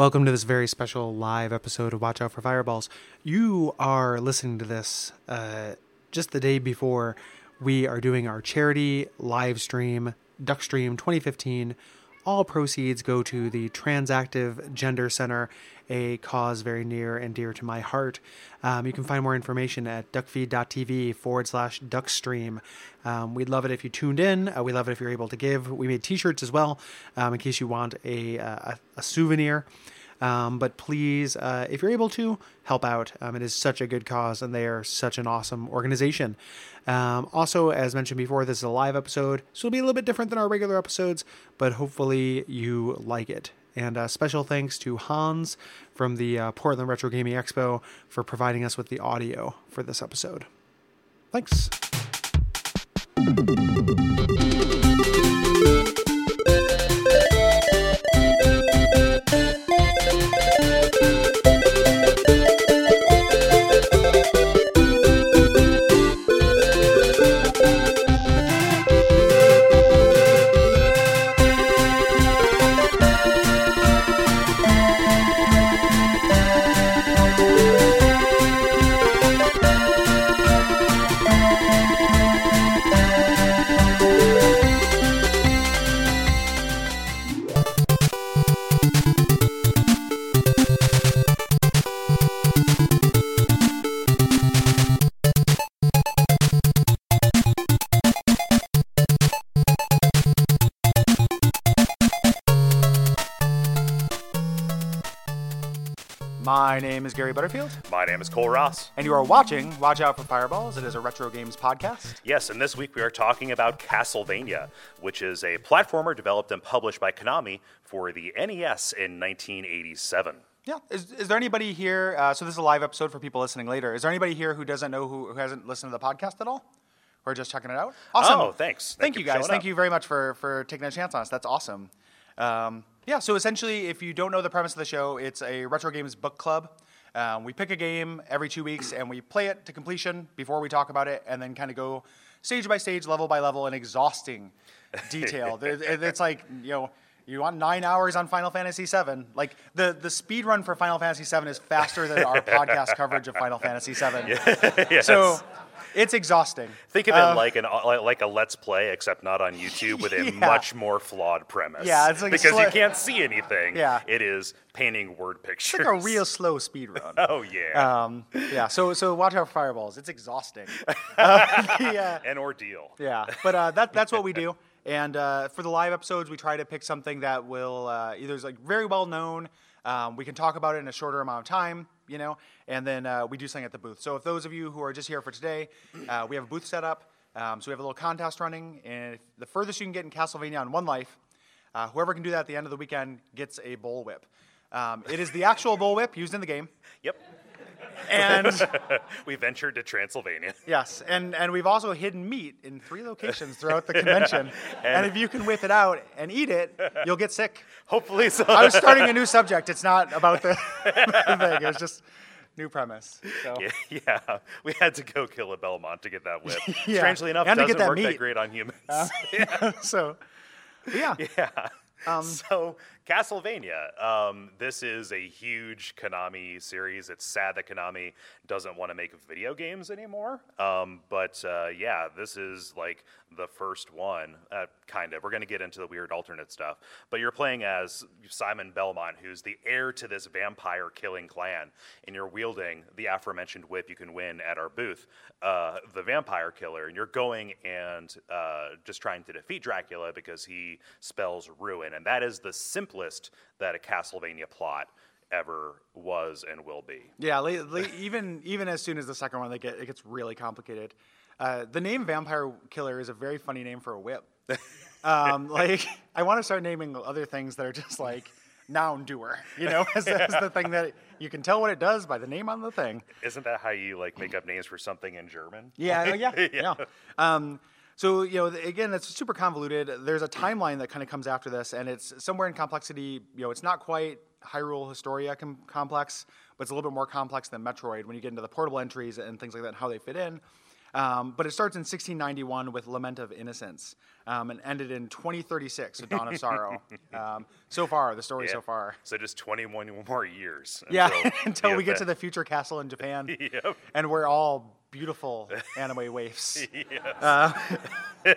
Welcome to this very special live episode of Watch Out for Fireballs. You are listening to this uh, just the day before we are doing our charity live stream, Duckstream 2015. All proceeds go to the Transactive Gender Center, a cause very near and dear to my heart. Um, you can find more information at duckfeed.tv forward slash duckstream. Um, we'd love it if you tuned in. Uh, we love it if you're able to give. We made t shirts as well um, in case you want a, a, a souvenir. Um, but please, uh, if you're able to, help out. Um, it is such a good cause, and they are such an awesome organization. Um, also, as mentioned before, this is a live episode, so it'll be a little bit different than our regular episodes, but hopefully you like it. And uh, special thanks to Hans from the uh, Portland Retro Gaming Expo for providing us with the audio for this episode. Thanks. My name is Gary Butterfield, My name is Kole Ross. and you are watching Watch Out for Fireballs. It is a retro games podcast. Yes, and this week we are talking about Castlevania, which is a platformer developed and published by Konami for the NES in 1987. Yeah. Is, is there anybody here? Uh, so this is a live episode for people listening later. Is there anybody here who doesn't know who, who hasn't listened to the podcast at all, or just checking it out? Awesome. Oh, thanks. Thank, Thank you you guys. Thank up. you very much for for taking a chance on us. That's awesome. Um, yeah. So essentially, if you don't know the premise of the show, it's a retro games book club. Um, we pick a game every two weeks and we play it to completion before we talk about it, and then kind of go stage by stage, level by level, in exhausting detail. It's like you know. You want nine hours on Final Fantasy VII? Like the the speed run for Final Fantasy VII is faster than our podcast coverage of Final Fantasy VII. Yes. So it's exhausting. Think of Uh, it like an like like a Let's Play, except not on YouTube, with a Yeah. much more flawed premise. Yeah, it's like because sli- you can't see anything. Yeah. it is painting word pictures. It's like a real slow speed run. Oh yeah, Um, yeah, so so watch out for fireballs. It's exhausting. Uh, the, uh, an ordeal. yeah, but uh, that that's what we do. And uh, for the live episodes, we try to pick something that will uh, either is like very well known. Um, we can talk about it in a shorter amount of time, you know, and then uh, we do something at the booth. So if those of you who are just here for today, uh, we have a booth set up. Um, so we have a little contest running, and the furthest you can get in Castlevania on one life, uh, whoever can do that at the end of the weekend gets a bull whip. Um, it is the actual bull whip used in the game, Yep, and we ventured to Transylvania. Yes, and, and we've also hidden meat in three locations throughout the convention. and if you can whip it out and eat it, you'll get sick. Hopefully, so. I was starting a new subject. It's not about the, thing. It was just new premise. So. Yeah, yeah, we had to go kill a Belmont to get that whip. Yeah. Strangely enough, And to get doesn't that work meat. that great on humans. yeah so, yeah. yeah. Um, so Castlevania, um, this is a huge Konami series. It's sad that Konami doesn't want to make video games anymore. Um, but uh, yeah, this is like the first one, uh, kind of. We're going to get into the weird alternate stuff. But you're playing as Simon Belmont, who's the heir to this vampire killing clan, and you're wielding the aforementioned whip you can win at our booth, uh, the vampire killer, and you're going and uh, just trying to defeat Dracula because he spells ruin, and that is the simplest that a Castlevania plot ever was and will be. Yeah, even even as soon as the second one, they get it gets really complicated. Uh, the name Vampire Killer is a very funny name for a whip. Um, like, I want to start naming other things that are just like noun doer, you know, as, as the thing that you can tell what it does by the name on the thing. Isn't that how you like make up names for something in German? Yeah, yeah, yeah. Um, so you know, again, it's super convoluted. There's a timeline that kind of comes after this, and it's somewhere in complexity. You know, it's not quite Hyrule Historia com- complex, but it's a little bit more complex than Metroid when you get into the portable entries and things like that, and how they fit in. Um, but it starts in 1691 with Lament of Innocence um, and ended in 2036 with Dawn of Sorrow. Um, so far, the story Yeah. so far. So just 21 more years. Yeah, until, until the we get to the future castle in Japan, Yep. and we're all beautiful anime waifs. Uh,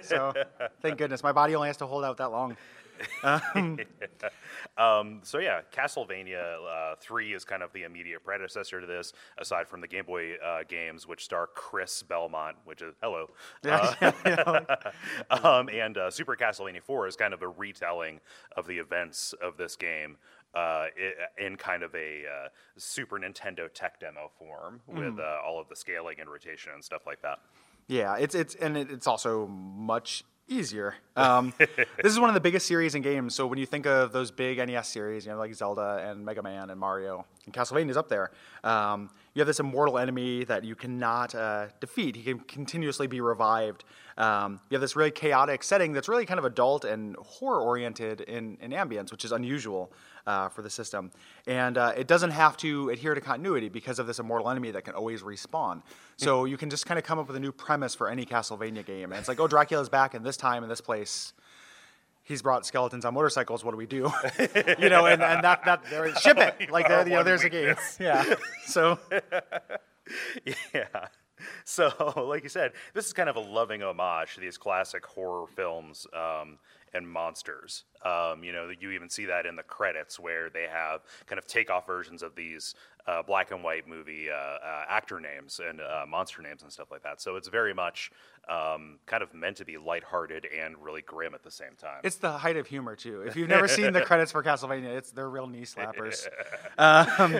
so thank goodness my body only has to hold out that long. Um, so yeah, Castlevania uh, Three is kind of the immediate predecessor to this, aside from the Game Boy uh, games, which star Chris Belmont, which is hello, uh, um, and uh, Super Castlevania Four is kind of a retelling of the events of this game. Uh, in kind of a uh, Super Nintendo tech demo form with uh, all of the scaling and rotation and stuff like that. Yeah, it's it's and it, it's also much easier. Um, this is one of the biggest series in games. So when you think of those big NES series, you know, like Zelda and Mega Man and Mario, and Castlevania's up there. Um, you have this immortal enemy that you cannot uh, defeat. He can continuously be revived. Um, you have this really chaotic setting that's really kind of adult and horror oriented in, in ambience, which is unusual uh, for the system. And uh, it doesn't have to adhere to continuity because of this immortal enemy that can always respawn. So you can just kind of come up with a new premise for any Castlevania game. And it's like, oh, Dracula's back in this time in this place. He's brought skeletons on motorcycles. What do we do? you know, and, and that that there, ship it. Like there, you know, there's a game. Yeah. So Yeah. So, like you said, this is kind of a loving homage to these classic horror films um, and monsters. Um, you know, you even see that in the credits where they have kind of takeoff versions of these uh, black and white movie uh, uh, actor names and uh, monster names and stuff like that. So it's very much um, kind of meant to be lighthearted and really grim at the same time. it's the height of humor too. If you've never seen the credits for Castlevania, it's they're real knee slappers. Um,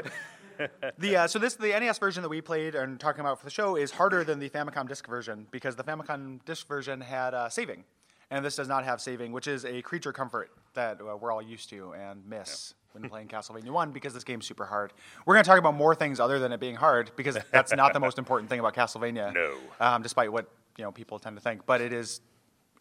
the uh, so this the NES version that we played and talking about for the show is harder than the Famicom disc version because the Famicom disc version had uh, saving, and this does not have saving, which is a creature comfort that uh, we're all used to and miss when playing Castlevania One because this game's super hard. We're going to talk about more things other than it being hard because that's not the most important thing about Castlevania. No. um, despite what you know people tend to think, but it is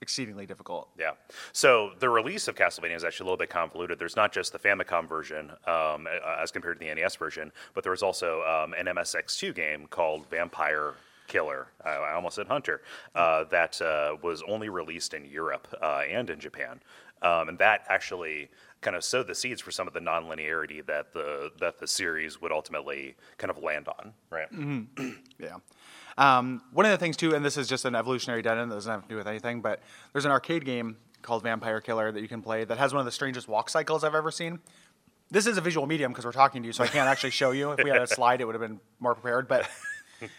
exceedingly difficult. Yeah. So the release of Castlevania is actually a little bit convoluted. There's not just the Famicom version um, as compared to the NES version, but there was also um, an MSX2 game called Vampire Killer. I, I almost said Hunter. Uh, that uh, was only released in Europe uh, and in Japan, um, and that actually kind of sowed the seeds for some of the nonlinearity that the that the series would ultimately kind of land on. Right. Yeah. Um, one of the things too, and this is just an evolutionary dead end that doesn't have to do with anything, but there's an arcade game called Vampire Killer that you can play that has one of the strangest walk cycles I've ever seen. This is a visual medium because we're talking to you, so I can't actually show you. If we had a slide, it would have been more prepared. But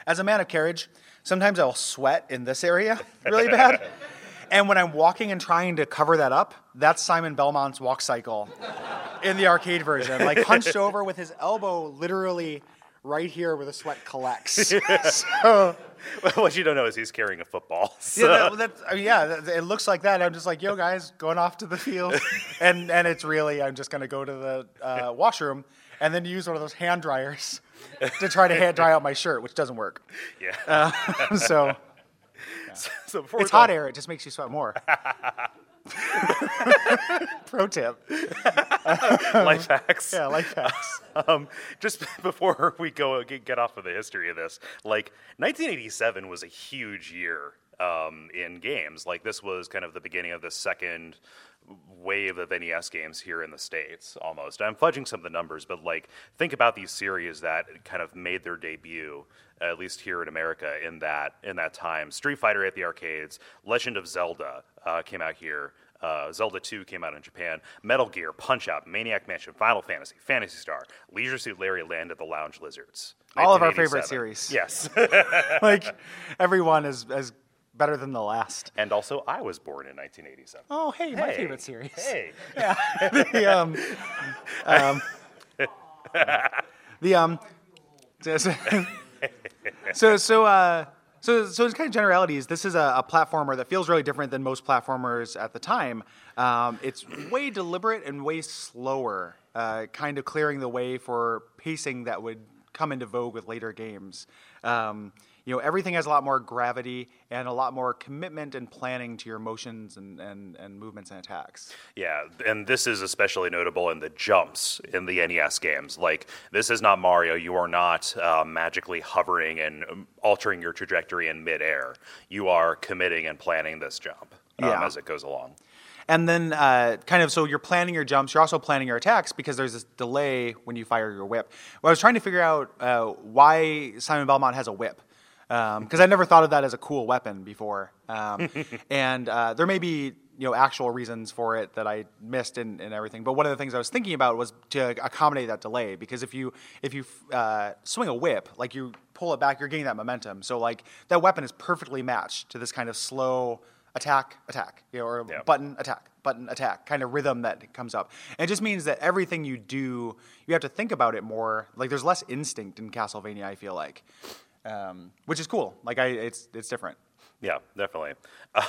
as a man of carriage, sometimes I'll sweat in this area really bad. And when I'm walking and trying to cover that up, that's Simon Belmont's walk cycle in the arcade version, like hunched over with his elbow literally right here where the sweat collects. so, what you don't know is he's carrying a football. yeah, that, that, yeah, that- it looks like that. I'm just like, yo, guys, going off to the field, and and it's really, I'm just gonna go to the uh, washroom and then use one of those hand dryers to try to hand dry out my shirt, which doesn't work. yeah. so so before it's hot air; it just makes you sweat more. Pro tip. life hacks. Yeah, life hacks. Um, just before we go get, get off of the history of this, like 1987 was a huge year um, in games. Like this was kind of the beginning of the second wave of NES games here in the states. Almost, I'm fudging some of the numbers, but like think about these series that kind of made their debut, at least here in America, in that in that time. Street Fighter at the arcades, Legend of Zelda uh, came out here. Uh, Zelda 2 came out in Japan. Metal Gear, Punch Out, Maniac Mansion, Final Fantasy, Phantasy Star, Leisure Suit Larry, Land of the Lounge Lizards. All of our favorite series. Yes. like everyone is is better than the last. and also, I was born in 1987. Oh, hey, my favorite series. Hey. Yeah. the um, um, the um, so so uh, so so it's kind of generalities. This is a, a platformer that feels really different than most platformers at the time. Um, it's way deliberate and way slower, uh, kind of clearing the way for pacing that would come into vogue with later games. Um, you know, everything has a lot more gravity and a lot more commitment and planning to your motions and, and, and movements and attacks. Yeah, and this is especially notable in the jumps in the NES games. Like, this is not Mario. You are not uh, magically hovering and um, altering your trajectory in midair. You are committing and planning this jump um, Yeah. as it goes along. And then, uh, kind of, so you're planning your jumps. You're also planning your attacks because there's this delay when you fire your whip. Well, I was trying to figure out uh, why Simon Belmont has a whip because I never thought of that as a cool weapon before. Um, and uh, there may be you know actual reasons for it that I missed and, and everything. But one of the things I was thinking about was to accommodate that delay because if you if you uh, swing a whip, like you pull it back, you're getting that momentum. So like that weapon is perfectly matched to this kind of slow attack, attack, you know, or button, attack, button, attack kind of rhythm that comes up. And it just means that everything you do, you have to think about it more. Like there's less instinct in Castlevania, I feel like, um, which is cool. Like I, it's it's different. Yeah, definitely.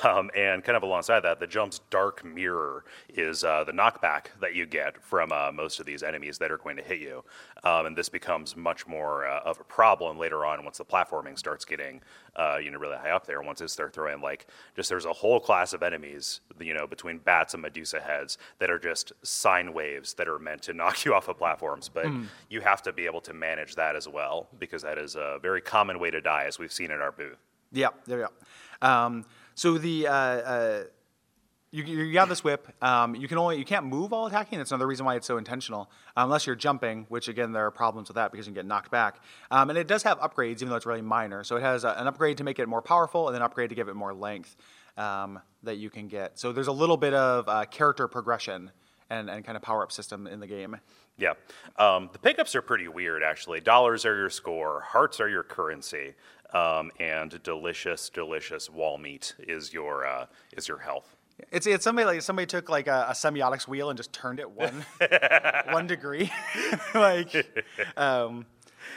Um, and kind of alongside that, the jump's dark mirror is uh, the knockback that you get from uh, most of these enemies that are going to hit you. Um, and this becomes much more uh, of a problem later on once the platforming starts getting, uh, you know, really high up there. Once they start throwing like just there's a whole class of enemies, you know, between bats and Medusa heads that are just sine waves that are meant to knock you off of platforms. But you have to be able to manage that as well because that is a very common way to die, as we've seen in our booth. Yeah, there we go. Um, so the uh, uh, you, you have this whip. Um, you can only you can't move while attacking. That's another reason why it's so intentional, unless you're jumping. Which again, there are problems with that because you can get knocked back. Um, and it does have upgrades, even though it's really minor. So it has a, an upgrade to make it more powerful, and then an upgrade to give it more length um, that you can get. So there's a little bit of uh, character progression and, and kind of power up system in the game. Yeah. Um, the pickups are pretty weird, actually. Dollars are your score, hearts are your currency, um, and delicious, delicious wall meat is your uh, is your health. It's it's somebody like somebody took like a, a semiotics wheel and just turned it one one degree, like um,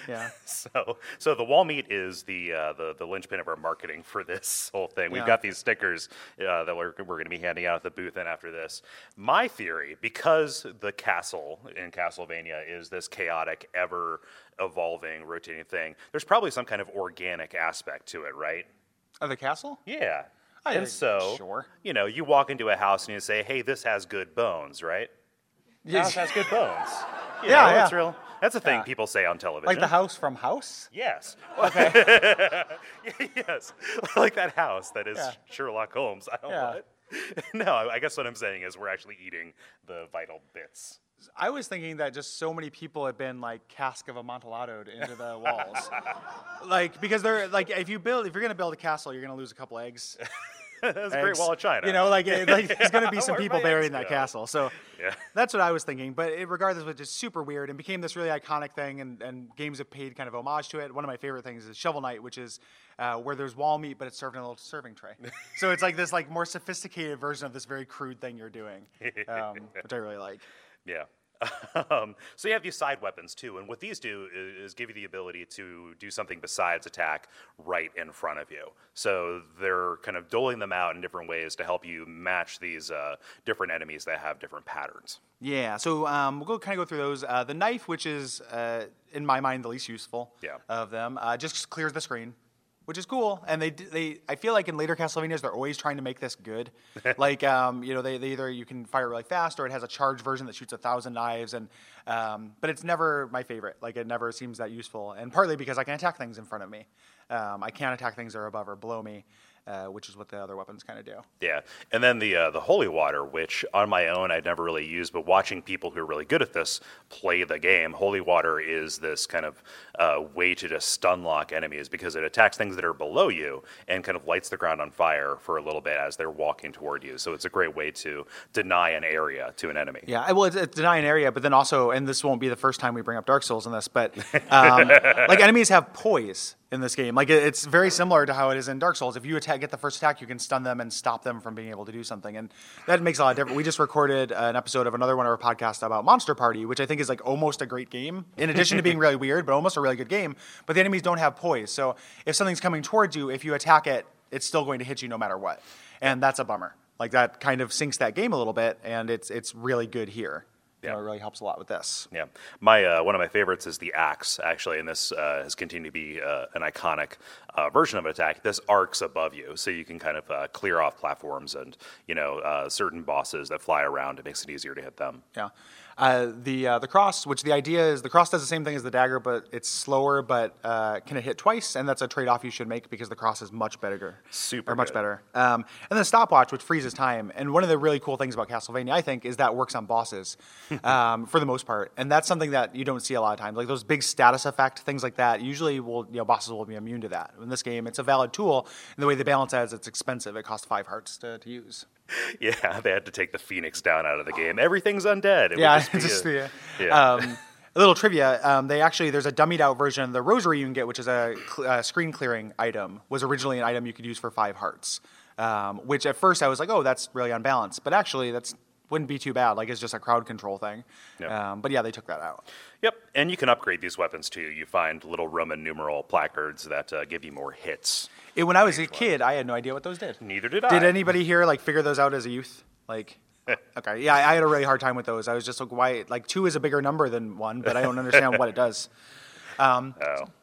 yeah. So, so the wall meat is the uh, the the linchpin of our marketing for this whole thing. We've Yeah. got these stickers uh, that we're, we're going to be handing out at the booth and after this. My theory, because the castle in Castlevania is this chaotic, ever evolving, rotating thing, there's probably some kind of organic aspect to it, right? Of the castle? Yeah. I and so, sure. you know, you walk into a house and you say, "Hey, this has good bones," right? House has good bones. You Yeah, know, yeah. That's real. That's a thing Yeah. people say on television. Like the house from House? Yes. Okay. yes. Like that house that is Yeah. Sherlock Holmes. I don't Yeah. know. No, I guess what I'm saying is we're actually eating the vital bits. I was thinking that just so many people have been like cask of amontilladoed into the walls. like because they're like if you build if you're gonna build a castle, you're gonna lose a couple eggs. That's a great wall of China. You know, like, it- like there's gonna be some people buried in that castle. So Yeah. that's what I was thinking. But it, regardless, was just super weird and became this really iconic thing. And, and games have paid kind of homage to it. One of my favorite things is Shovel Knight, which is uh, where there's wall meat, but it's served in a little serving tray. so it's like this like more sophisticated version of this very crude thing you're doing, um, which I really like. Yeah. um, so you have these side weapons too, and what these do is, is give you the ability to do something besides attack right in front of you. So they're kind of doling them out in different ways to help you match these uh, different enemies that have different patterns. Yeah, so um, we'll go kind of go through those. Uh, the knife, which is uh, in my mind the least useful Yeah. of them, uh, just clears the screen, which is cool. And they they I feel like in later Castlevanias they're always trying to make this good. like um, you know they, they either you can fire really fast or it has a charge version that shoots a thousand knives and um, but it's never my favorite. Like it never seems that useful. And partly because I can attack things in front of me. Um, I can't attack things that are above or below me, uh, which is what the other weapons kind of do. Yeah, and then the uh, the holy water, which on my own I'd never really used, but watching people who are really good at this play the game, holy water is this kind of uh, way to just stun lock enemies because it attacks things that are below you and kind of lights the ground on fire for a little bit as they're walking toward you. So it's a great way to deny an area to an enemy. Yeah, I- well, it's, it's deny an area, but then also, and this won't be the first time we bring up Dark Souls in this, but um, like enemies have poise in this game. Like it's very similar to how it is in Dark Souls. If you attack, get the first attack, you can stun them and stop them from being able to do something, and that makes a lot of difference. We just recorded an episode of another one of our podcasts about Monster Party, which I think is like almost a great game. In addition to being really weird, but almost a really good game. But the enemies don't have poise, so if something's coming towards you, if you attack it, it's still going to hit you no matter what, and that's a bummer. Like that kind of sinks that game a little bit, and it's it's really good here. Know, Yeah. it really helps a lot with this. Yeah, my uh, one of my favorites is the axe actually, and this uh, has continued to be uh, an iconic uh, version of an attack. This arcs above you, so you can kind of uh, clear off platforms and you know uh, certain bosses that fly around. It makes it easier to hit them. Yeah. Uh, the uh, the cross, which the idea is the cross does the same thing as the dagger, but it's slower, but uh, can it hit twice? And that's a trade off you should make because the cross is much better. Super Or much good. better. Um, and then stopwatch, which freezes time. And one of the really cool things about Castlevania, I think, is that works on bosses um, for the most part. And that's something that you don't see a lot of times. Like those big status effect things like that. Usually, will you know bosses will be immune to that. In this game, it's a valid tool. And the way they balance that is it's expensive. It costs five hearts to, to use. Yeah, they had to take the phoenix down out of the game. Everything's undead. It Yeah, just just a- yeah. Um, a little trivia: um, they actually there's a dummied out version of the rosary you can get, which is a cl- uh, screen clearing item. Was originally an item you could use for five hearts, um, which at first I was like, oh, that's really unbalanced, but actually that's wouldn't be too bad. Like it's just a crowd control thing. Yeah. Um, but yeah, they took that out. Yep, and you can upgrade these weapons too. You find little Roman numeral placards that uh, give you more hits. It, when I was a kid, I had no idea what those did. Neither did I. Did anybody here like figure those out as a youth? Like, okay, yeah, I had a really hard time with those. I was just like, why? Like, two is a bigger number than one, but I don't understand what it does. Oh,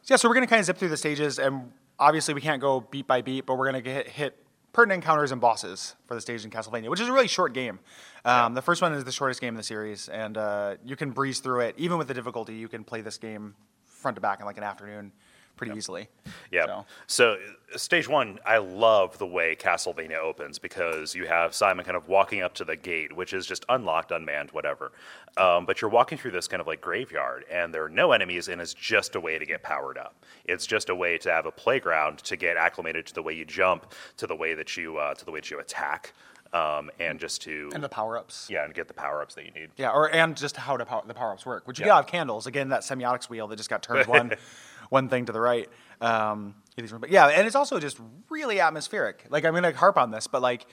Yeah, so we're going to kind of zip through the stages, and obviously we can't go beat by beat, but we're going to hit, hit pertinent encounters and bosses for the stage in Castlevania, which is a really short game. Um, The first one is the shortest game in the series, and uh, you can breeze through it. Even with the difficulty, you can play this game front to back in like an afternoon pretty easily. Yeah. So- So. stage one, I love the way Castlevania opens because you have Simon kind of walking up to the gate, which is just unlocked, unmanned, whatever. Um, but you're walking through this kind of like graveyard, and there are no enemies, and it's just a way to get powered up. It's just a way to have a playground to get acclimated to the way you jump, to the way that you uh, to the way that you attack, um, and just to And the power ups. yeah, and get the power ups that you need. Yeah, or and just how to power, the power ups work, which you Yeah. get out of candles. Again, that semiotics wheel that just got turned one one thing to the right. Um, but yeah, and it's also just really atmospheric. Like I'm gonna harp on this, but like.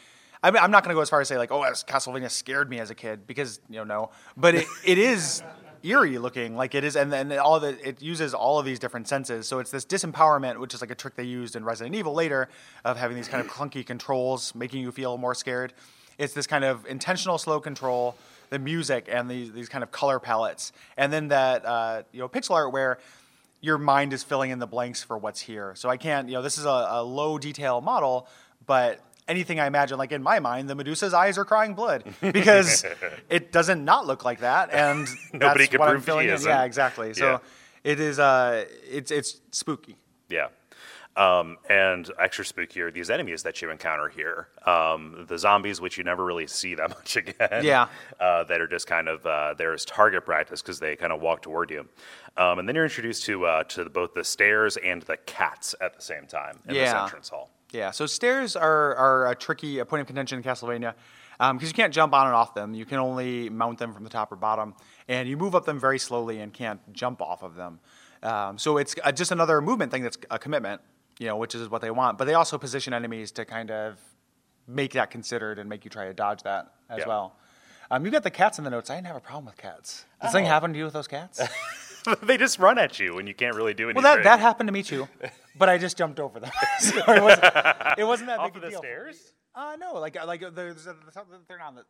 I I'm not to go as far as say like, oh, as Castlevania scared me as a kid because you know no, but it, it is eerie looking like it is, and then all the it uses all of these different senses. So it's this disempowerment, which is like a trick they used in Resident Evil later, of having these kind of clunky controls, making you feel more scared. It's this kind of intentional slow control, the music, and these these kind of color palettes, and then that uh, you know pixel art where your mind is filling in the blanks for what's here. So I can't, you know, this is a, a low detail model, but anything I imagine, like in my mind, the Medusa's eyes are crying blood because it doesn't not look like that, and Nobody that's can what I'm prove he filling in. isn't. Yeah, exactly. So Yeah. it is, uh, it's it's spooky. Yeah. Um, and extra spookier, these enemies that you encounter here. Um, the zombies, which you never really see that much again. Yeah. Uh, that are just kind of uh, there as target practice because they kind of walk toward you. Um, and then you're introduced to uh, to both the stairs and the cats at the same time in this entrance hall. Yeah, so stairs are, are a tricky a point of contention in Castlevania because you can't jump on and off them. You can only mount them from the top or bottom, and you move up them very slowly and can't jump off of them. Um, so it's uh, just another movement thing that's a commitment, you know, which is what they want. But they also position enemies to kind of make that considered and make you try to dodge that as Yeah. well. Um, you got the cats in the notes. I didn't have a problem with cats. Does Oh. something happen to you with those cats? they just run at you and you can't really do anything. well, that, that happened to me too, but I just jumped over them. so it wasn't, it wasn't that Off big of a the deal. stairs? Uh, no, like like there's a, they're not on the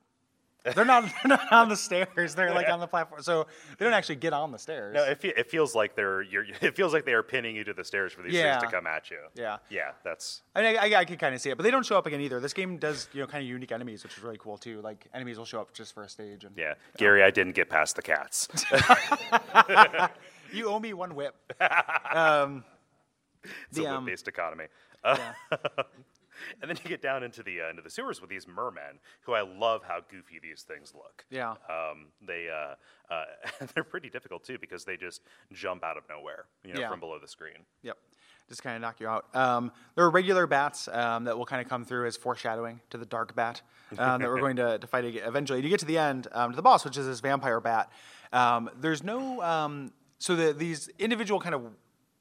they're not they're not on the stairs. They're like on the platform, so they don't actually get on the stairs. No, it, fe- it feels like they're you're, it feels like they are pinning you to the stairs for these Yeah. things to come at you. Yeah. Yeah, that's I, mean, I, I could kind of see it, but they don't show up again either. This game does you know kind of unique enemies, which is really cool too. Like enemies will show up just for a stage. And yeah. Gary, I didn't get past the cats. you owe me one whip. um, It's a the, um, whip-based economy. Uh, yeah. and then you get down into the uh, into the sewers with these mermen, who I love how goofy these things look. Yeah. Um, they uh, uh, they're pretty difficult too because they just jump out of nowhere, you know, Yeah. from below the screen. Yep. Just kind of knock you out. Um, there are regular bats um, that will kind of come through as foreshadowing to the dark bat um, that we're going to, to fight eventually. you get to the end, um, to the boss, which is this vampire bat, um, there's no. Um, so the, these individual kind of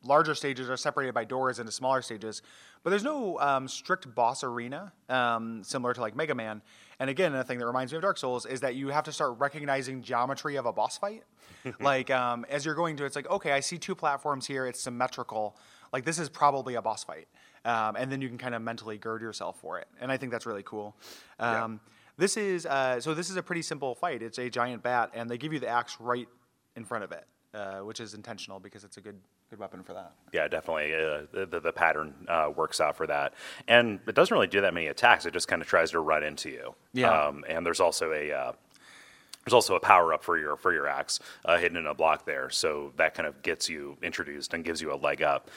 larger stages are separated by doors into smaller stages, but there's no um, strict boss arena um, similar to like Mega Man. And again, a thing that reminds me of Dark Souls is that you have to start recognizing geometry of a boss fight. like um, as you're going to, it's like okay, I see two platforms here. It's symmetrical. Like this is probably a boss fight, um, and then you can kind of mentally gird yourself for it. And I think that's really cool. Um, This is uh, so. This is a pretty simple fight. It's a giant bat, and they give you the axe right in front of it, uh, which is intentional because it's a good good weapon for that. Yeah, definitely. Uh, the, the, the pattern uh, works out for that. And it doesn't really do that many attacks. It just kind of tries to run into you. Yeah. Um, and there's also a. Uh, there's also a power up for your for your axe uh, hidden in a block there, so that kind of gets you introduced and gives you a leg up.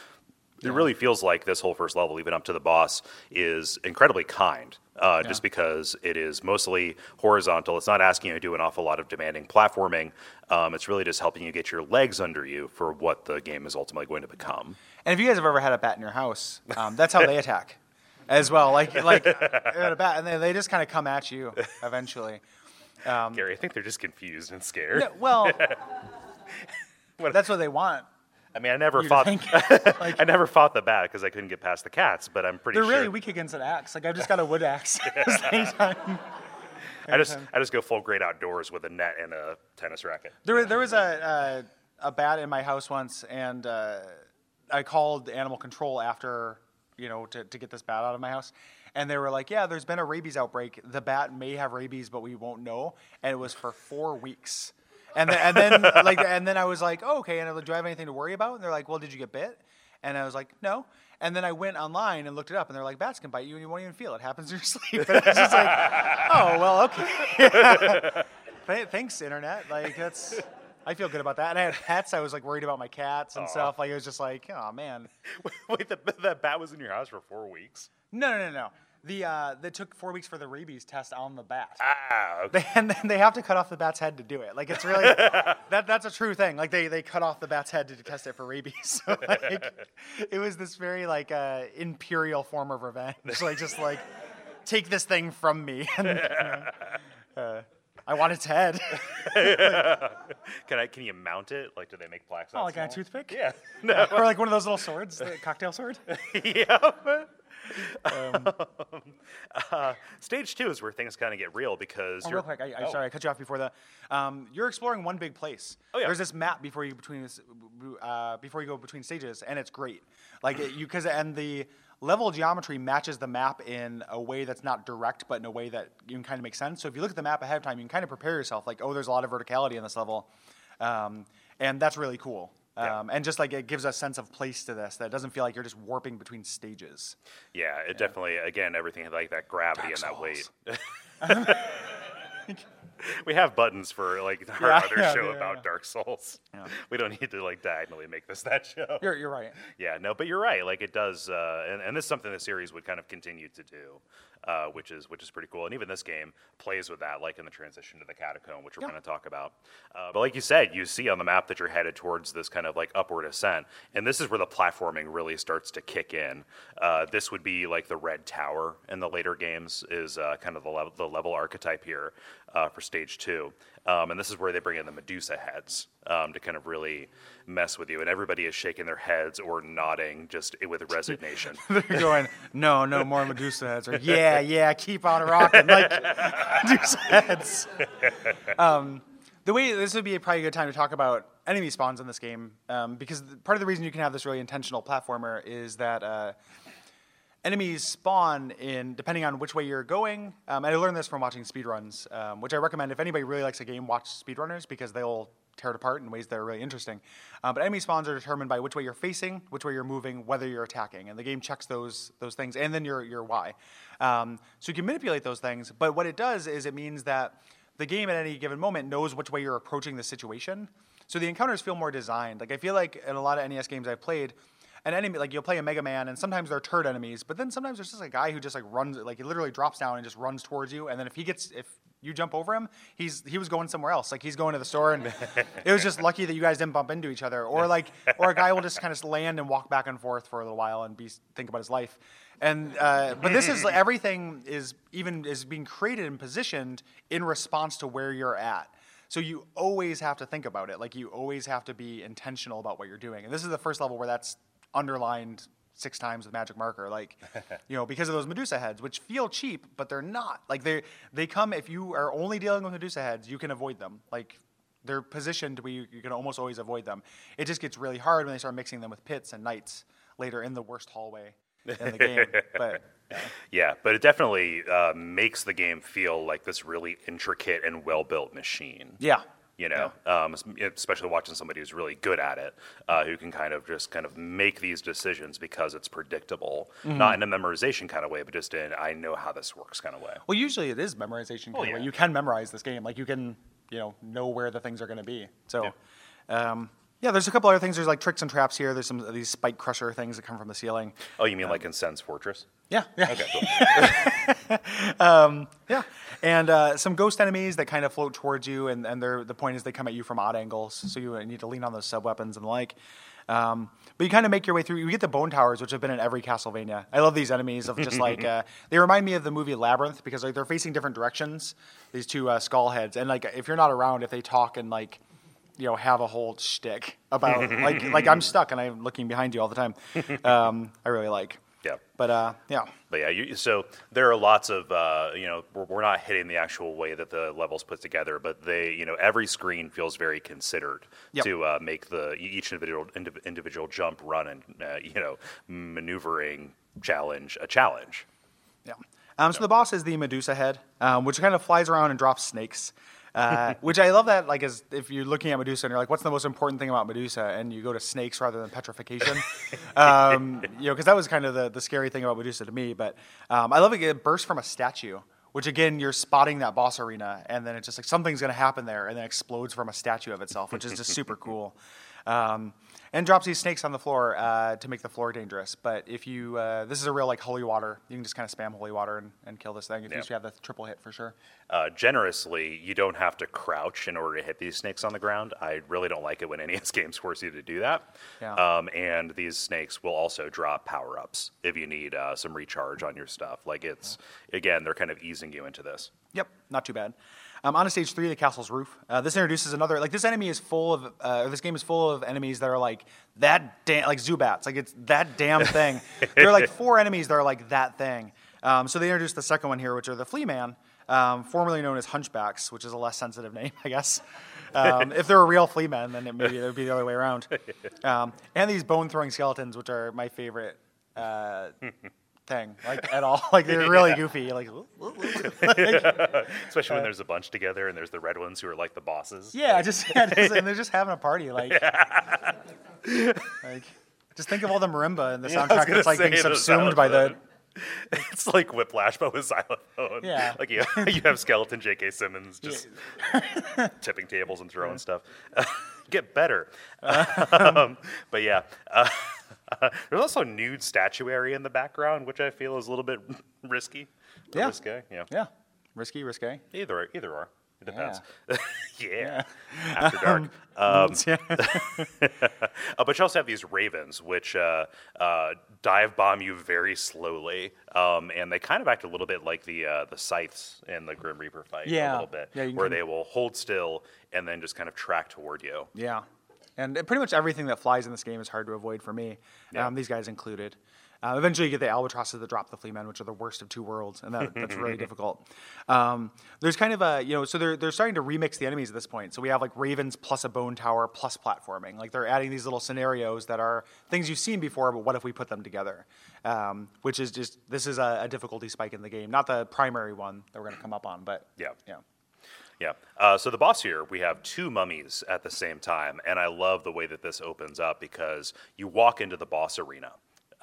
It really feels like this whole first level, even up to the boss, is incredibly kind. Uh, Just because it is mostly horizontal, it's not asking you to do an awful lot of demanding platforming. Um, it's really just helping you get your legs under you for what the game is ultimately going to become. And if you guys have ever had a bat in your house, um, that's how they attack, as well. Like like a bat, and they, they just kind of come at you eventually. Gary, I think they're just confused and scared. No, well, that's what they want. I mean, I never You fought. Like- I never fought the bat because I couldn't get past the cats. But I'm pretty They're sure. really weak against an axe. Like I've just got a wood axe. I just I just go full great outdoors with a net and a tennis racket. There, was- there was a, a a bat in my house once, and uh, I called animal control after you know to, to get this bat out of my house, and they were like, "Yeah, there's been a rabies outbreak. The bat may have rabies, but we won't know." And it was for four weeks, and then, and then like and then I was like, oh, "Okay," and I'm like, "Do I have anything to worry about?" And they're like, "Well, did you get bit?" And I was like, "No." And then I went online and looked it up, and they're like, "Bats can bite you, and you won't even feel it. it happens in your sleep." And I was just like, "Oh, well, okay." Th- Thanks, internet. Like that's. I feel good about that. And I had pets. I was like worried about my cats and stuff. Like it was just like, oh man. Wait, the, the bat was in your house for four weeks. No, no, no, no. The uh, they took four weeks for the rabies test on the bat. Ah, okay. They, and then they have to cut off the bat's head to do it. Like it's really that that's a true thing. Like they, they cut off the bat's head to test it for rabies. So like it was this very like uh, imperial form of revenge. Like just like take this thing from me. And, you know, uh, I want its head. Can I? Can you mount it? Like, do they make plaques? Oh, like a toothpick? Yeah. No. or like one of those little swords, the cocktail sword. Yeah. uh, stage two is where things kind of get real because Oh, you're real quick, I, I, Oh. sorry, I cut you off before the. Um, you're exploring one big place. Oh, yeah. There's this map before you between this, uh, before you go between stages, and it's great. Like it, you, because and the level geometry matches the map in a way that's not direct, but in a way that you can kind of make sense. So if you look at the map ahead of time, you can kind of prepare yourself. Like, oh, there's a lot of verticality in this level, um, and that's really cool. Yeah. Um, and just like it gives a sense of place to this that doesn't feel like you're just warping between stages. Yeah, it definitely again everything like that gravity and that weight. we have buttons for like our Yeah, other yeah, show yeah, about yeah. Dark Souls. We don't need to like diagonally make this that show. You're, you're right. Yeah, no, but you're right. Like it does, uh, and, and this is something the series would kind of continue to do, uh, which is which is pretty cool. And even this game plays with that, like in the transition to the catacomb, which we're Yeah. going to talk about. Uh, but like you said, you see on the map that you're headed towards this kind of like upward ascent, and this is where the platforming really starts to kick in. Uh, this would be like the red tower in the later games is uh, kind of the level, the level archetype here uh, for stage two. Um, and this is where they bring in the Medusa heads um, to kind of really mess with you. And everybody is shaking their heads or nodding just with resignation. They're going, no, no more Medusa heads, or yeah, yeah, keep on rocking, like Medusa heads. Um, the way this would be probably a good time to talk about enemy spawns in this game, um, because part of the reason you can have this really intentional platformer is that uh, enemies spawn in depending on which way you're going. Um, and I learned this from watching speedruns, um, which I recommend if anybody really likes a game, watch speedrunners because they'll tear it apart in ways that are really interesting. Uh, but enemy spawns are determined by which way you're facing, which way you're moving, whether you're attacking, and the game checks those those things, and then your your Y. Um, so you can manipulate those things. But what it does is it means that the game at any given moment knows which way you're approaching the situation. So the encounters feel more designed. Like I feel like in a lot of NES games I've played, an enemy like you'll play a Mega Man, and sometimes they're turd enemies, but then sometimes there's just a guy who just like runs, like he literally drops down and just runs towards you, and then if he gets if you jump over him, he's he was going somewhere else, like he's going to the store, and it was just lucky that you guys didn't bump into each other, or like or a guy will just kind of land and walk back and forth for a little while and be think about his life. And uh, but this is everything is even is being created and positioned in response to where you're at. So you always have to think about it. Like you always have to be intentional about what you're doing. And this is the first level where that's underlined six times with magic marker. Like, you know, because of those Medusa heads, which feel cheap, but they're not. Like they they come if you are only dealing with Medusa heads, you can avoid them. Like they're positioned where you, you can almost always avoid them. It just gets really hard when they start mixing them with pits and knights later in the worst hallway in the game. But Yeah, but it definitely uh, makes the game feel like this really intricate and well built machine. Yeah. You know, um, especially watching somebody who's really good at it, uh, who can kind of just kind of make these decisions because it's predictable, Mm-hmm. not in a memorization kind of way, but just in I know how this works kind of way. Well, usually it is memorization. Kind of yeah. way. You can memorize this game. Like you can, you know, know where the things are going to be. So, yeah. Um, yeah, there's a couple other things. There's like tricks and traps here. There's some of these spike crusher things that come from the ceiling. Oh, you mean like in Sen's Fortress? Yeah, yeah, Okay, cool. yeah. And uh, some ghost enemies that kind of float towards you, and, and they're, the point is they come at you from odd angles, so you need to lean on those sub weapons and the like. Um, but you kind of make your way through. You get the bone towers, which have been in every Castlevania. I love these enemies of just like uh, they remind me of the movie Labyrinth because like they're facing different directions. These two uh, skull heads, and like if you're not around, if they talk and like you know have a whole shtick about like like I'm stuck and I'm looking behind you all the time. Um, I really like. Yeah. But uh, yeah. But yeah, you, so there are lots of uh, you know we're, we're not hitting the actual way that the levels put together, but they you know every screen feels very considered Yep. to uh, make the each individual indiv- individual jump, run, and uh, you know maneuvering challenge a challenge. Yeah. Um, so the boss is the Medusa head, um, which kind of flies around and drops snakes. Uh, which I love that, like, as if you're looking at Medusa and you're like, "What's the most important thing about Medusa?" and you go to snakes rather than petrification, um, you know, because that was kind of the, the scary thing about Medusa to me. But um, I love it; it bursts from a statue, which again, you're spotting that boss arena, and then it's just like something's going to happen there, and then explodes from a statue of itself, which is just super cool. Um, and drops these snakes on the floor uh, to make the floor dangerous. But if you, uh, this is a real like holy water. You can just kind of spam holy water and, and kill this thing if Yeah. you have the triple hit for sure. Uh, generously, you don't have to crouch in order to hit these snakes on the ground. I really don't like it when NES games force you to do that. Yeah. Um, and these snakes will also drop power ups if you need uh, some recharge on your stuff. Like it's again, they're kind of easing you into this. Yep, not too bad. Um, on to stage three, of the castle's roof. Uh, this introduces another like this enemy is full of uh, this game is full of enemies that are like that damn like Zubats like it's that damn thing. there are like four enemies that are like that thing. Um, so they introduced the second one here, which are the Flea Man, um, formerly known as Hunchbacks, which is a less sensitive name, I guess. Um, if they're a real flea man, then it maybe it would be the other way around. Um, and these bone throwing skeletons, which are my favorite uh, thing, like at all. Like they're really goofy. Like, Especially when there's a bunch together and there's the red ones who are like the bosses. Yeah, just, yeah, just and they're just having a party, like, like just think of all the marimba in the Yeah, soundtrack that's like being subsumed by the. It's like Whiplash, but with xylophone. Yeah. Like you, you have skeleton J.K. Simmons just tipping tables and throwing stuff. Get better. um, but yeah. Uh, there's also nude statuary in the background, which I feel is a little bit risky. Yeah. Risque. Yeah. Yeah, risky, risque. Either, either or. It depends. Yeah. Yeah. After dark. Um, Yeah. Uh, but you also have these ravens, which uh, uh, dive bomb you very slowly, um, and they kind of act a little bit like the uh, the scythes in the Grim Reaper fight, Yeah. a little bit, Yeah, you can where they will hold still and then just kind of track toward you. Yeah, and pretty much everything that flies in this game is hard to avoid for me. Yeah. Um, these guys included. Uh, eventually, you get the albatrosses that drop the flea men, which are the worst of two worlds, and that, that's really difficult. Um, there's kind of a you know, so they're they're starting to remix the enemies at this point. So we have like ravens plus a bone tower plus platforming. Like they're adding these little scenarios that are things you've seen before, but what if we put them together? Um, which is just this is a, a difficulty spike in the game, not the primary one that we're going to come up on, but Yeah. yeah. Yeah. Uh, so the boss here, we have two mummies at the same time, and I love the way that this opens up because you walk into the boss arena.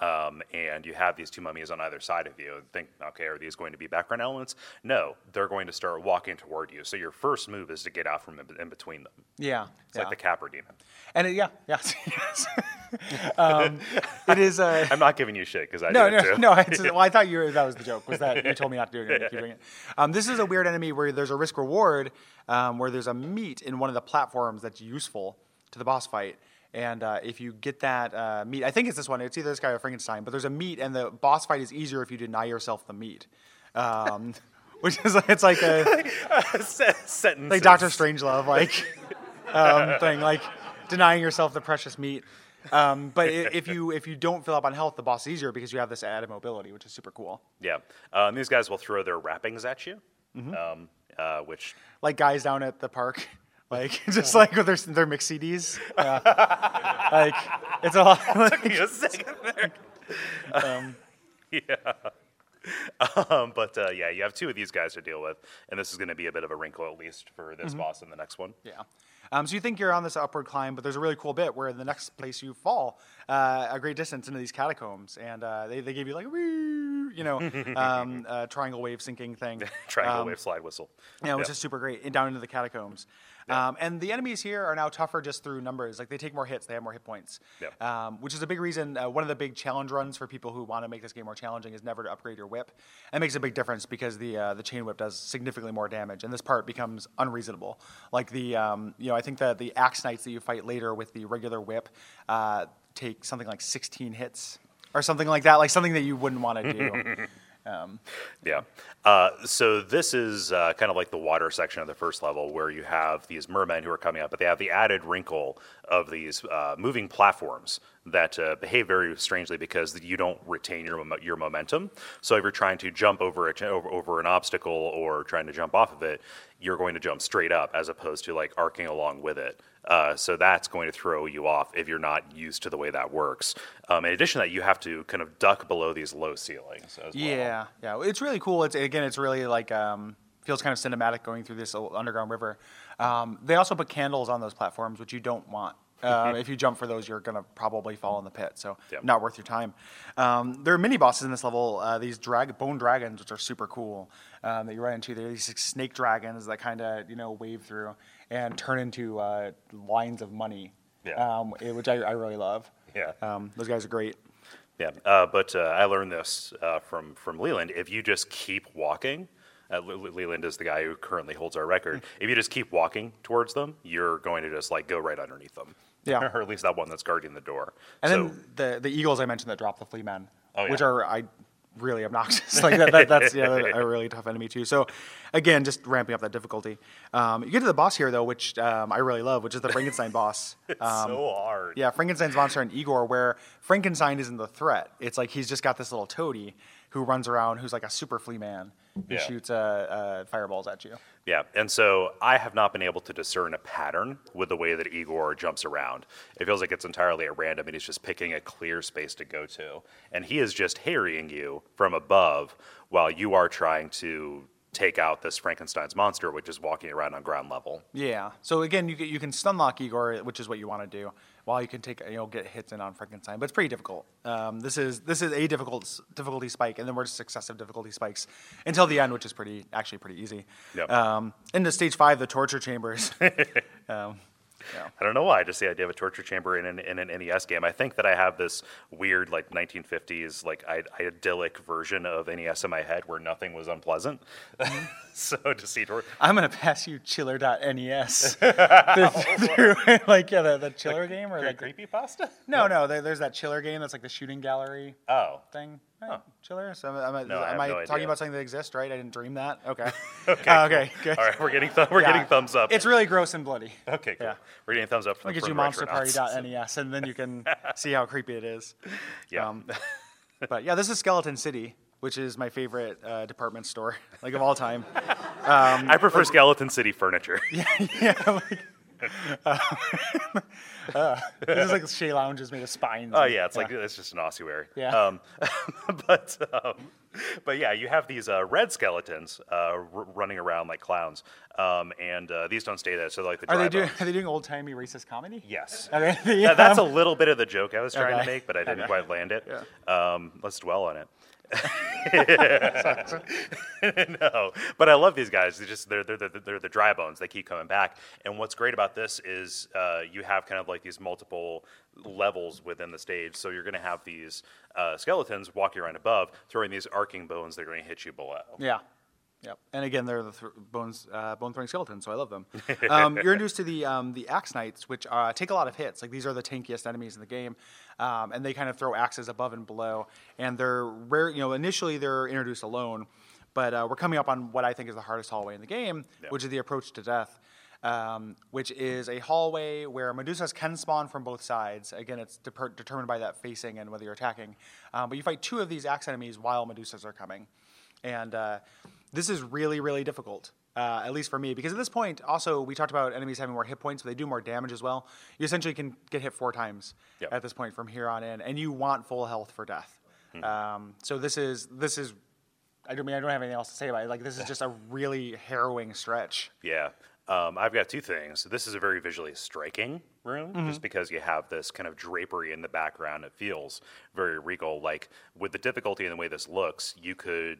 Um, and you have these two mummies on either side of you and think, okay, are these going to be background elements? No, they're going to start walking toward you. So your first move is to get out from in, between them. Yeah, It's like the Capra demon. and it, yeah, yeah, yes. um, it is. Uh, I'm not giving you shit because I no, do it no, no. Well, I thought you were, that was the joke. Was that you told me not to do it? Keep doing it. Um, this is a weird enemy where there's a risk reward, um, where there's a meat in one of the platforms that's useful to the boss fight. And uh, if you get that uh, meat, I think it's this one. It's either this guy or Frankenstein. But there's a meat, and the boss fight is easier if you deny yourself the meat. Um, which is it's like a sentence, like Doctor Strangelove like um, thing, like denying yourself the precious meat. Um, but if you if you don't fill up on health, the boss is easier because you have this added mobility, which is super cool. Yeah. Um, these guys will throw their wrappings at you, Mm-hmm. um, uh, which Like guys down at the park, like just like with their their mix CDs. Yeah. like it's a lot. took me a second there. um, Yeah. um, but uh, yeah, you have two of these guys to deal with, and this is going to be a bit of a wrinkle at least for this boss and the next one. Yeah. Um, so you think you're on this upward climb, but there's a really cool bit where the next place you fall uh, a great distance into these catacombs, and uh, they, they give you like a woo, you know, um, uh, triangle wave sinking thing. Triangle Um, wave slide whistle. Yeah, which is super great, and down into the catacombs. Um, and the enemies here are now tougher just through numbers. Like they take more hits, they have more hit points. Yep. Um, which is a big reason. Uh, one of the big challenge runs for people who want to make this game more challenging is never to upgrade your whip. That makes a big difference because the uh, the chain whip does significantly more damage, and this part becomes unreasonable. Like the um, you know I think that the axe knights that you fight later with the regular whip uh, take something like 16 hits or something like that. Like something that you wouldn't want to do. um, Yeah. Uh, so this is uh, kind of like the water section of the first level where you have these mermen who are coming up, but they have the added wrinkle of these uh, moving platforms that uh, behave very strangely because you don't retain your your momentum. So if you're trying to jump over a, over, over an obstacle or trying to jump off of it, you're going to jump straight up as opposed to like arcing along with it. Uh, so that's going to throw you off if you're not used to the way that works. Um, in addition to that, you have to kind of duck below these low ceilings as well. Yeah, yeah, it's really cool. It's again, it's really like um, feels kind of cinematic going through this underground river. Um, they also put candles on those platforms, which you don't want. Uh, if you jump for those, you're gonna probably fall in the pit. So Yep. not worth your time. Um, there are mini bosses in this level. Uh, these drag bone dragons, which are super cool, um, that you run into. They're these snake dragons that kind of you know wave through and turn into uh, lines of money. Yeah. Um, eh, which I, I really love. Yeah. Um, those guys are great. Yeah, uh, but uh, I learned this uh, from from Leland. If you just keep walking, uh, Le- Le- Leland is the guy who currently holds our record. if you just keep walking towards them, you're going to just like go right underneath them. Yeah. or at least that one that's guarding the door. And so, then the the eagles I mentioned that drop the flea men, Oh, which are I really obnoxious. like that, that, that's yeah, a really tough enemy too. So again, just ramping up that difficulty. Um, you get to the boss here though, which um, I really love, which is the Frankenstein boss. it's Um, so hard. yeah, Frankenstein's monster and Igor, where Frankenstein isn't the threat. It's like he's just got this little toady who runs around, who's like a super flea man, who Yeah. shoots uh, uh, fireballs at you. Yeah, and so I have not been able to discern a pattern with the way that Igor jumps around. It feels like it's entirely at random, and he's just picking a clear space to go to. And he is just harrying you from above while you are trying to take out this Frankenstein's monster, which is walking around on ground level. Yeah. So again, you you can stun lock Igor, which is what you want to do, while you can take you know get hits in on Frankenstein. But it's pretty difficult. Um, this is this is a difficult difficulty spike, and then we're just successive difficulty spikes until the end, which is pretty actually pretty easy. Yep. Um, into stage five, the torture chambers. um, yeah. I don't know why. Just the idea of a torture chamber in an, in an NES game. I think that I have this weird, like 1950s, like I- idyllic version of NES in my head where nothing was unpleasant. so to see tor- I'm gonna pass you chiller.nes through, through, like yeah the, the chiller game or like creepy pasta. no no there, there's that chiller game that's like the shooting gallery Oh, thing. Right? Chiller. So am, I- No, am I no talking idea. about something that exists? Right? I didn't dream that. Okay. okay. Uh, okay. Good. All right, we're getting th- we're Yeah. getting thumbs up. It's really gross and bloody. okay, cool. yeah. We're getting thumbs up from, I'll get you monsterparty.nes and then you can see how creepy it is. Yeah. Um, but yeah, this is Skeleton City, which is my favorite uh, department store, like of all time. I prefer Skeleton City furniture. yeah, like, uh, this is like Shea lounges made of spines. Oh yeah, it's like it's just an ossuary. Yeah. Um, but um, but yeah, you have these uh, red skeletons uh, r- running around like clowns, um, and uh, these don't stay there. So like the Are they doing bones. are they doing old timey racist comedy? Yes. Okay. That- that's a little bit of the joke I was trying Okay. to make, but I didn't Okay. quite land it. Um, let's dwell on it. no, but I love these guys. They just they're, they're, they're, they're the dry bones. They keep coming back. And what's great about this is uh, you have kind of like these multiple levels within the stage. So you're going to have these uh, skeletons walking around above, throwing these arcing bones that are going to hit you below. Yeah. Yep. And again, they're the th- bones, uh, bone throwing skeletons, so I love them. Um, you're introduced to the um, the axe knights, which uh, take a lot of hits. Like these are the tankiest enemies in the game, um, and they kind of throw axes above and below. And they're rare. You know, initially they're introduced alone, but uh, we're coming up on what I think is the hardest hallway in the game, Yeah. which is the approach to death. Um, which is a hallway where Medusas can spawn from both sides. Again, it's deper- determined by that facing and whether you're attacking. Um, but you fight two of these axe enemies while Medusas are coming. And uh, this is really, really difficult, uh, at least for me, because at this point, also, we talked about enemies having more hit points, but they do more damage as well. You essentially can get hit four times Yep. at this point from here on in, and you want full health for death. Um, so this is this is I don't mean I don't have anything else to say about it. Like this is just a really harrowing stretch. Yeah. Um, I've got two things. This is a very visually striking room, just because you have this kind of drapery in the background. It feels very regal. Like with the difficulty in the way this looks, you could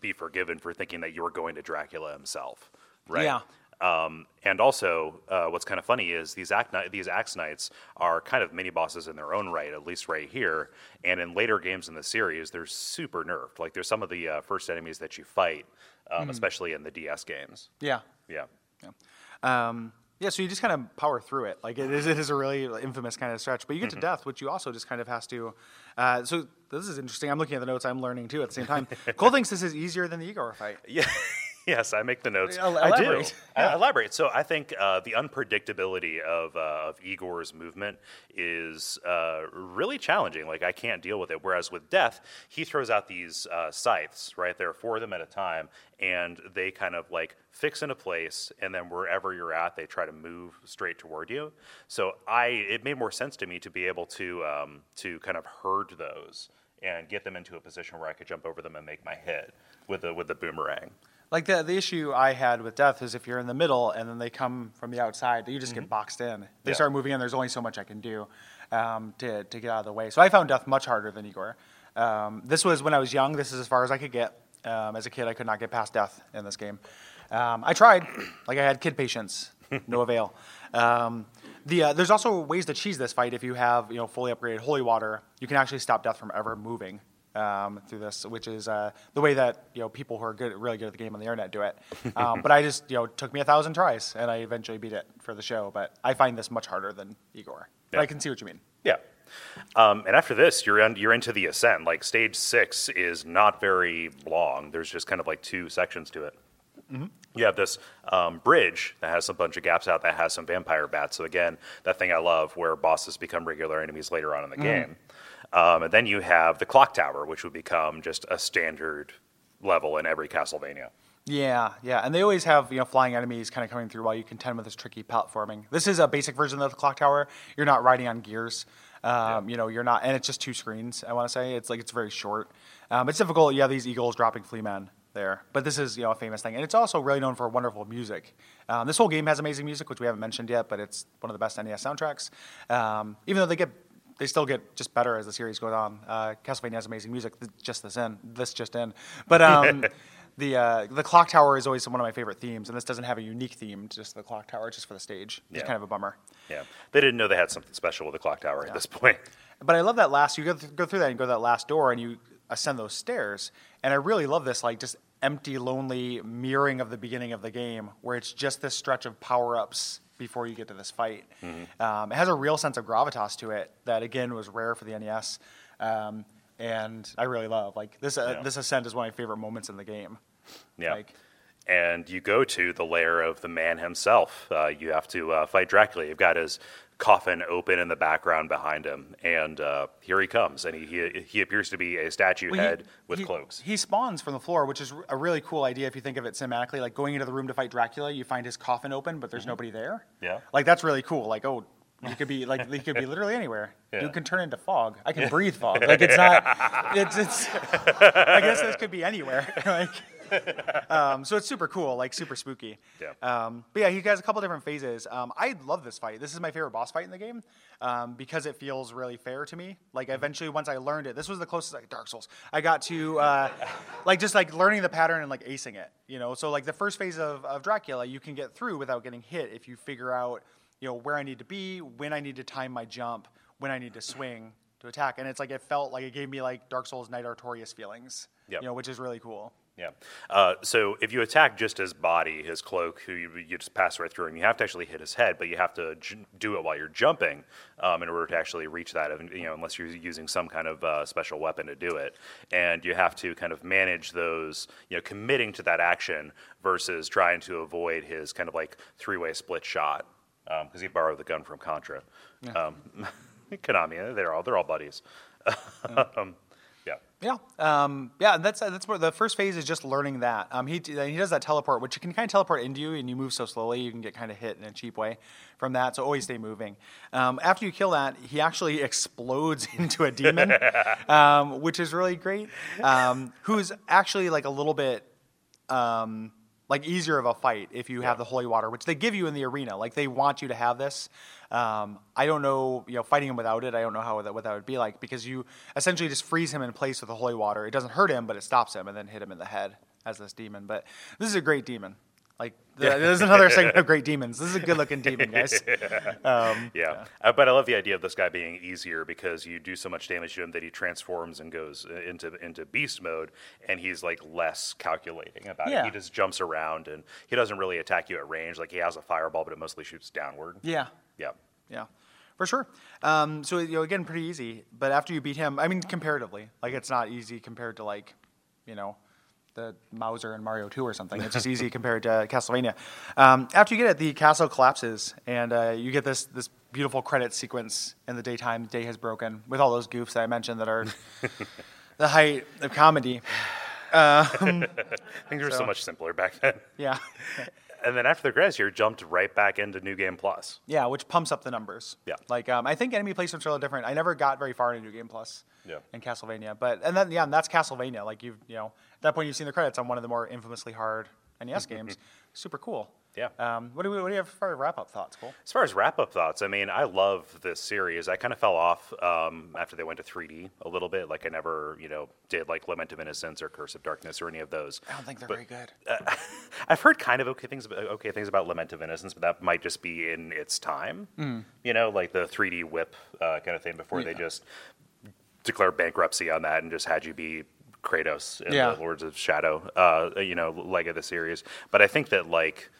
be forgiven for thinking that you were going to Dracula himself, right? Yeah. Um, and also, uh, what's kind of funny is these act these axe knights are kind of mini bosses in their own right, at least right here. And in later games in the series, they're super nerfed. Like there's some of the uh, first enemies that you fight, um, especially in the DS games. Yeah. Yeah. Um, yeah, so you just kind of power through it. Like it is, it is a really infamous kind of stretch. But you get Mm-hmm. to death, which you also just kind of has to. Uh, so this is interesting. I'm looking at the notes. I'm learning too at the same time. Kole thinks this is easier than the Igor fight. Yeah. yes, I make the notes. El- I do. elaborate. I elaborate. So I think uh, the unpredictability of, uh, of Igor's movement is uh, really challenging. Like I can't deal with it. Whereas with Death, he throws out these uh, scythes. Right, there are four of them at a time, and they kind of like fix into place, and then wherever you're at, they try to move straight toward you. So I, it made more sense to me to be able to um, to kind of herd those and get them into a position where I could jump over them and make my hit with the with the boomerang. Like the the issue I had with death is if you're in the middle and then they come from the outside, you just get boxed in. They Yeah. start moving in. There's only so much I can do um, to to get out of the way. So I found death much harder than Igor. Um, this was when I was young. This is as far as I could get. Um, as a kid, I could not get past death in this game. Um, I tried, like I had kid patience, no avail. Um, the uh, there's also ways to cheese this fight if you have you know fully upgraded holy water. You can actually stop death from ever moving um, through this, which is uh, the way that you know people who are good, really good at the game on the internet do it. Um, but I just you know it took me a thousand tries, and I eventually beat it for the show. But I find this much harder than Igor. But I can see what you mean. Yeah. Um, and after this, you're in, you're into the ascent. Like stage six is not very long. There's just kind of like two sections to it. You have this um, bridge that has a bunch of gaps out that has some vampire bats. So again, that thing I love, where bosses become regular enemies later on in the game. Um, and then you have the clock tower, which would become just a standard level in every Castlevania. Yeah, yeah, and they always have you know flying enemies kind of coming through while you contend with this tricky platforming. This is a basic version of the clock tower. You're not riding on gears. Um, You know, you're not, and it's just two screens. I want to say it's like it's very short. Um, it's difficult. You have these eagles dropping flea men there, but this is you know a famous thing, and it's also really known for wonderful music. Um, this whole game has amazing music, which we haven't mentioned yet, but it's one of the best NES soundtracks. Um, even though they get they still get just better as the series goes on. Uh, Castlevania has amazing music. Just this in, this just in, but um, the uh, the clock tower is always one of my favorite themes, and this doesn't have a unique theme. Just the clock tower, just for the stage. It's Yeah. kind of a bummer. Yeah. They didn't know they had something special with the clock tower at this point. But I love that last. You go, th- go through that and go to that last door, and you ascend those stairs. And I really love this, like just empty, lonely mirroring of the beginning of the game, where it's just this stretch of power ups before you get to this fight. Um, it has a real sense of gravitas to it that again was rare for the NES, um, and I really love. Like this, uh, Yeah. this ascent is one of my favorite moments in the game. Yeah. Like- and you go to the lair of the man himself. Uh, you have to uh, fight Dracula. You've got his coffin open in the background behind him, and uh, here he comes. And he, he he appears to be a statue Well, he- head with he- cloaks. He spawns from the floor, which is a really cool idea if you think of it cinematically. Like going into the room to fight Dracula, you find his coffin open, but there's nobody there. Mm-hmm. Yeah. Like that's really cool. Like oh, he could be like he could be literally anywhere. Yeah. Dude can turn into fog. I can breathe fog. Like it's not. It's it's. I guess this could be anywhere. like. Um, so it's super cool, like super spooky. Yeah. Um, but yeah, he has a couple different phases. Um, I love this fight. This is my favorite boss fight in the game um, because it feels really fair to me. Like eventually, once I learned it, this was the closest like Dark Souls I got to, uh, like just like learning the pattern and like acing it. You know, so like the first phase of, of Dracula, you can get through without getting hit if you figure out, you know, where I need to be, when I need to time my jump, when I need to swing to attack. And it's like it felt like it gave me like Dark Souls Knight Artorias feelings. Yep. You know, which is really cool. Yeah. Uh, so if you attack just his body, his cloak, who you, you just pass right through, and you have to actually hit his head, but you have to j- do it while you're jumping um, in order to actually reach that. You know, unless you're using some kind of uh, special weapon to do it, and you have to kind of manage those. You know, committing to that action versus trying to avoid his kind of like three-way split shot because he borrowed the gun from Contra. Um, Konami, they're all they're all buddies. um, Yeah. Yeah, um, yeah. That's that's where the first phase is just learning that. Um, he he does that teleport, which you can kind of teleport into you, and you move so slowly, you can get kind of hit in a cheap way from that. So always stay moving. Um, after you kill that, he actually explodes into a demon, um, which is really great. Um, who's actually like a little bit um, like easier of a fight if you have the holy water, which they give you in the arena. Like they want you to have this. Um, I don't know, you know, fighting him without it. I don't know how that what that would be like because you essentially just freeze him in place with the holy water. It doesn't hurt him, but it stops him, and then hit him in the head as this demon. But this is a great demon. Like th- there's another segment of great demons. This is a good looking demon, guys. Um, Yeah, Uh, but I love the idea of this guy being easier because you do so much damage to him that he transforms and goes uh, into into beast mode, and he's like less calculating about it. He just jumps around and he doesn't really attack you at range. Like he has a fireball, but it mostly shoots downward. yeah, Yeah. Yeah, for sure. Um, so you know, again, pretty easy. But after you beat him, I mean, comparatively, like it's not easy compared to like, you know, the Mouser and Mario Two or something. It's just easy compared to Castlevania. Um, after you get it, the castle collapses, and uh, you get this this beautiful credit sequence in the daytime. The day has broken with all those goofs that I mentioned that are the height of comedy. Things were so, much simpler back then. Yeah. And then after the credits, you're jumped right back into New Game Plus. Yeah, which pumps up the numbers. Yeah. Like um, I think enemy placements are a little different. I never got very far into New Game Plus. Yeah. In Castlevania, but and then yeah, and that's Castlevania. Like you've you know at that point you've seen the credits on one of the more infamously hard NES games. Super cool. Yeah. Um, what do we what do you have for wrap up thoughts, Kole? As far as wrap up thoughts, I mean, I love this series. I kind of fell off um, after they went to 3D a little bit. Like, I never, you know, did like Lament of Innocence or Curse of Darkness or any of those. I don't think they're But- very good. I've heard kind of okay things about okay things about Lament of Innocence, but that might just be in its time. You know, like the 3D whip uh, kind of thing before they just declared bankruptcy on that and just had you be Kratos in Yeah. the Lords of Shadow, uh, you know, leg of the series. But I think that like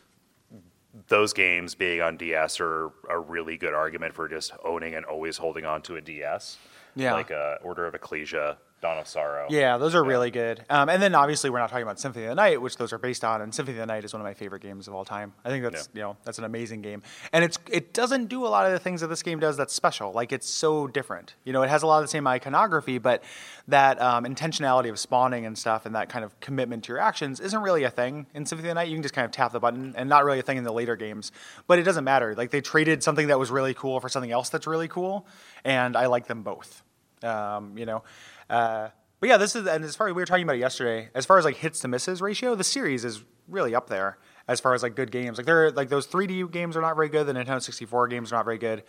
those games being on DS are a really good argument for just owning and always holding on to a DS. Yeah. Like uh, Order of Ecclesia, Dawn of Sorrow. Yeah, those are really good. Um, and then obviously we're not talking about Symphony of the Night, which those are based on. And Symphony of the Night is one of my favorite games of all time. I think that's you know that's an amazing game, and it's it doesn't do a lot of the things that this game does that's special. Like it's so different. You know, it has a lot of the same iconography, but that um, intentionality of spawning and stuff, and that kind of commitment to your actions isn't really a thing in Symphony of the Night. You can just kind of tap the button, and not really a thing in the later games. But it doesn't matter. Like they traded something that was really cool for something else that's really cool, and I like them both. Um, you know. Uh, but yeah, this is and as far as we were talking about it yesterday, as far as like hits to misses ratio, the series is really up there as far as like good games. Like there are like those 3D games are not very good. The Nintendo 64 games are not very good.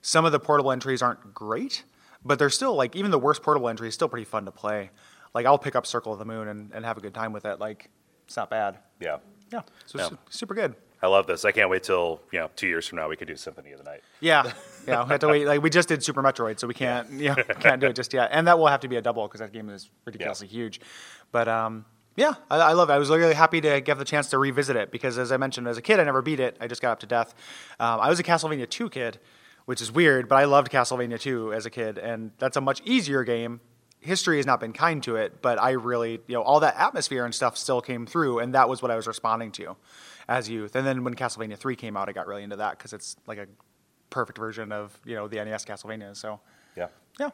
Some of the portable entries aren't great, but they're still like even the worst portable entry is still pretty fun to play. Like I'll pick up Circle of the Moon and, and have a good time with it. Like it's not bad. Yeah. Yeah, so Yeah. su- super good. I love this. I can't wait till you know two years from now we can do Symphony of the Night. Yeah, yeah. We have to wait. Like we just did Super Metroid, so we can't, you know, can't do it just yet. And that will have to be a double because that game is ridiculously huge. But um, yeah, I, I love it. I was really happy to get the chance to revisit it because, as I mentioned, as a kid, I never beat it. I just got up to death. Um, I was a Castlevania 2 kid, which is weird, but I loved Castlevania 2 as a kid, and that's a much easier game. History has not been kind to it, but I really, you know, all that atmosphere and stuff still came through, and that was what I was responding to as youth. And then when Castlevania 3 came out, I got really into that because it's like a perfect version of, you know, the NES Castlevania. So, Yeah. yeah.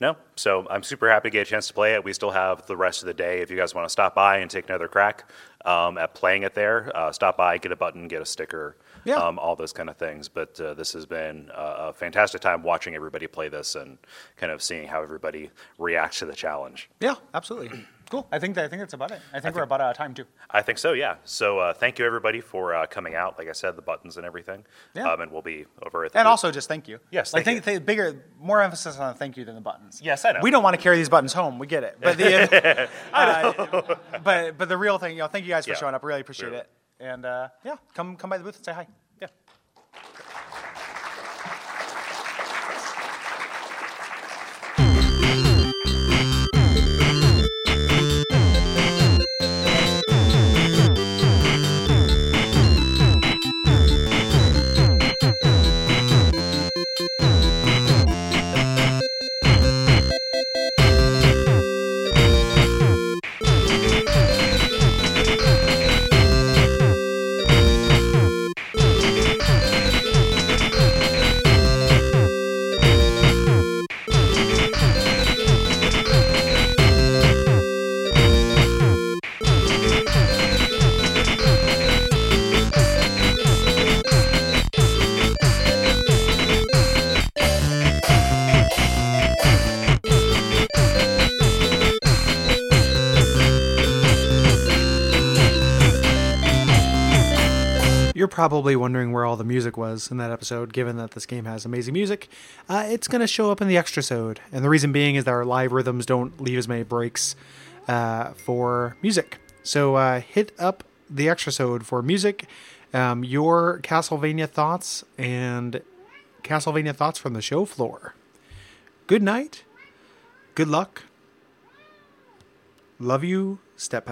No, so I'm super happy to get a chance to play it. We still have the rest of the day. If you guys want to stop by and take another crack um, at playing it there, uh, stop by, get a button, get a sticker, Yeah. um, all those kind of things. But uh, this has been a, a fantastic time watching everybody play this and kind of seeing how everybody reacts to the challenge. Yeah, absolutely. Cool. I think that, I think that's about it. I think we're about out of time too. I think so, yeah. So uh, thank you everybody for uh, coming out. Like I said, the buttons and everything. Yeah. Um, and we'll be over at the And booth. also just thank you. Yes, Like thank think, think bigger, more emphasis on the thank you than the buttons. Yes, I know. We don't want to carry these buttons home. We get it. But the, uh, but but the real thing, you know, thank you guys for Yeah. showing up. Really appreciate Really. it. And uh, yeah, come come by the booth and say hi. Probably wondering where all the music was in that episode, given that this game has amazing music. Uh, it's going to show up in the extra sode, and the reason being is that our live rhythms don't leave as many breaks uh, for music. So uh, hit up the extra sode for music, um, your Castlevania thoughts, and Castlevania thoughts from the show floor. Good night. Good luck. Love you, Step.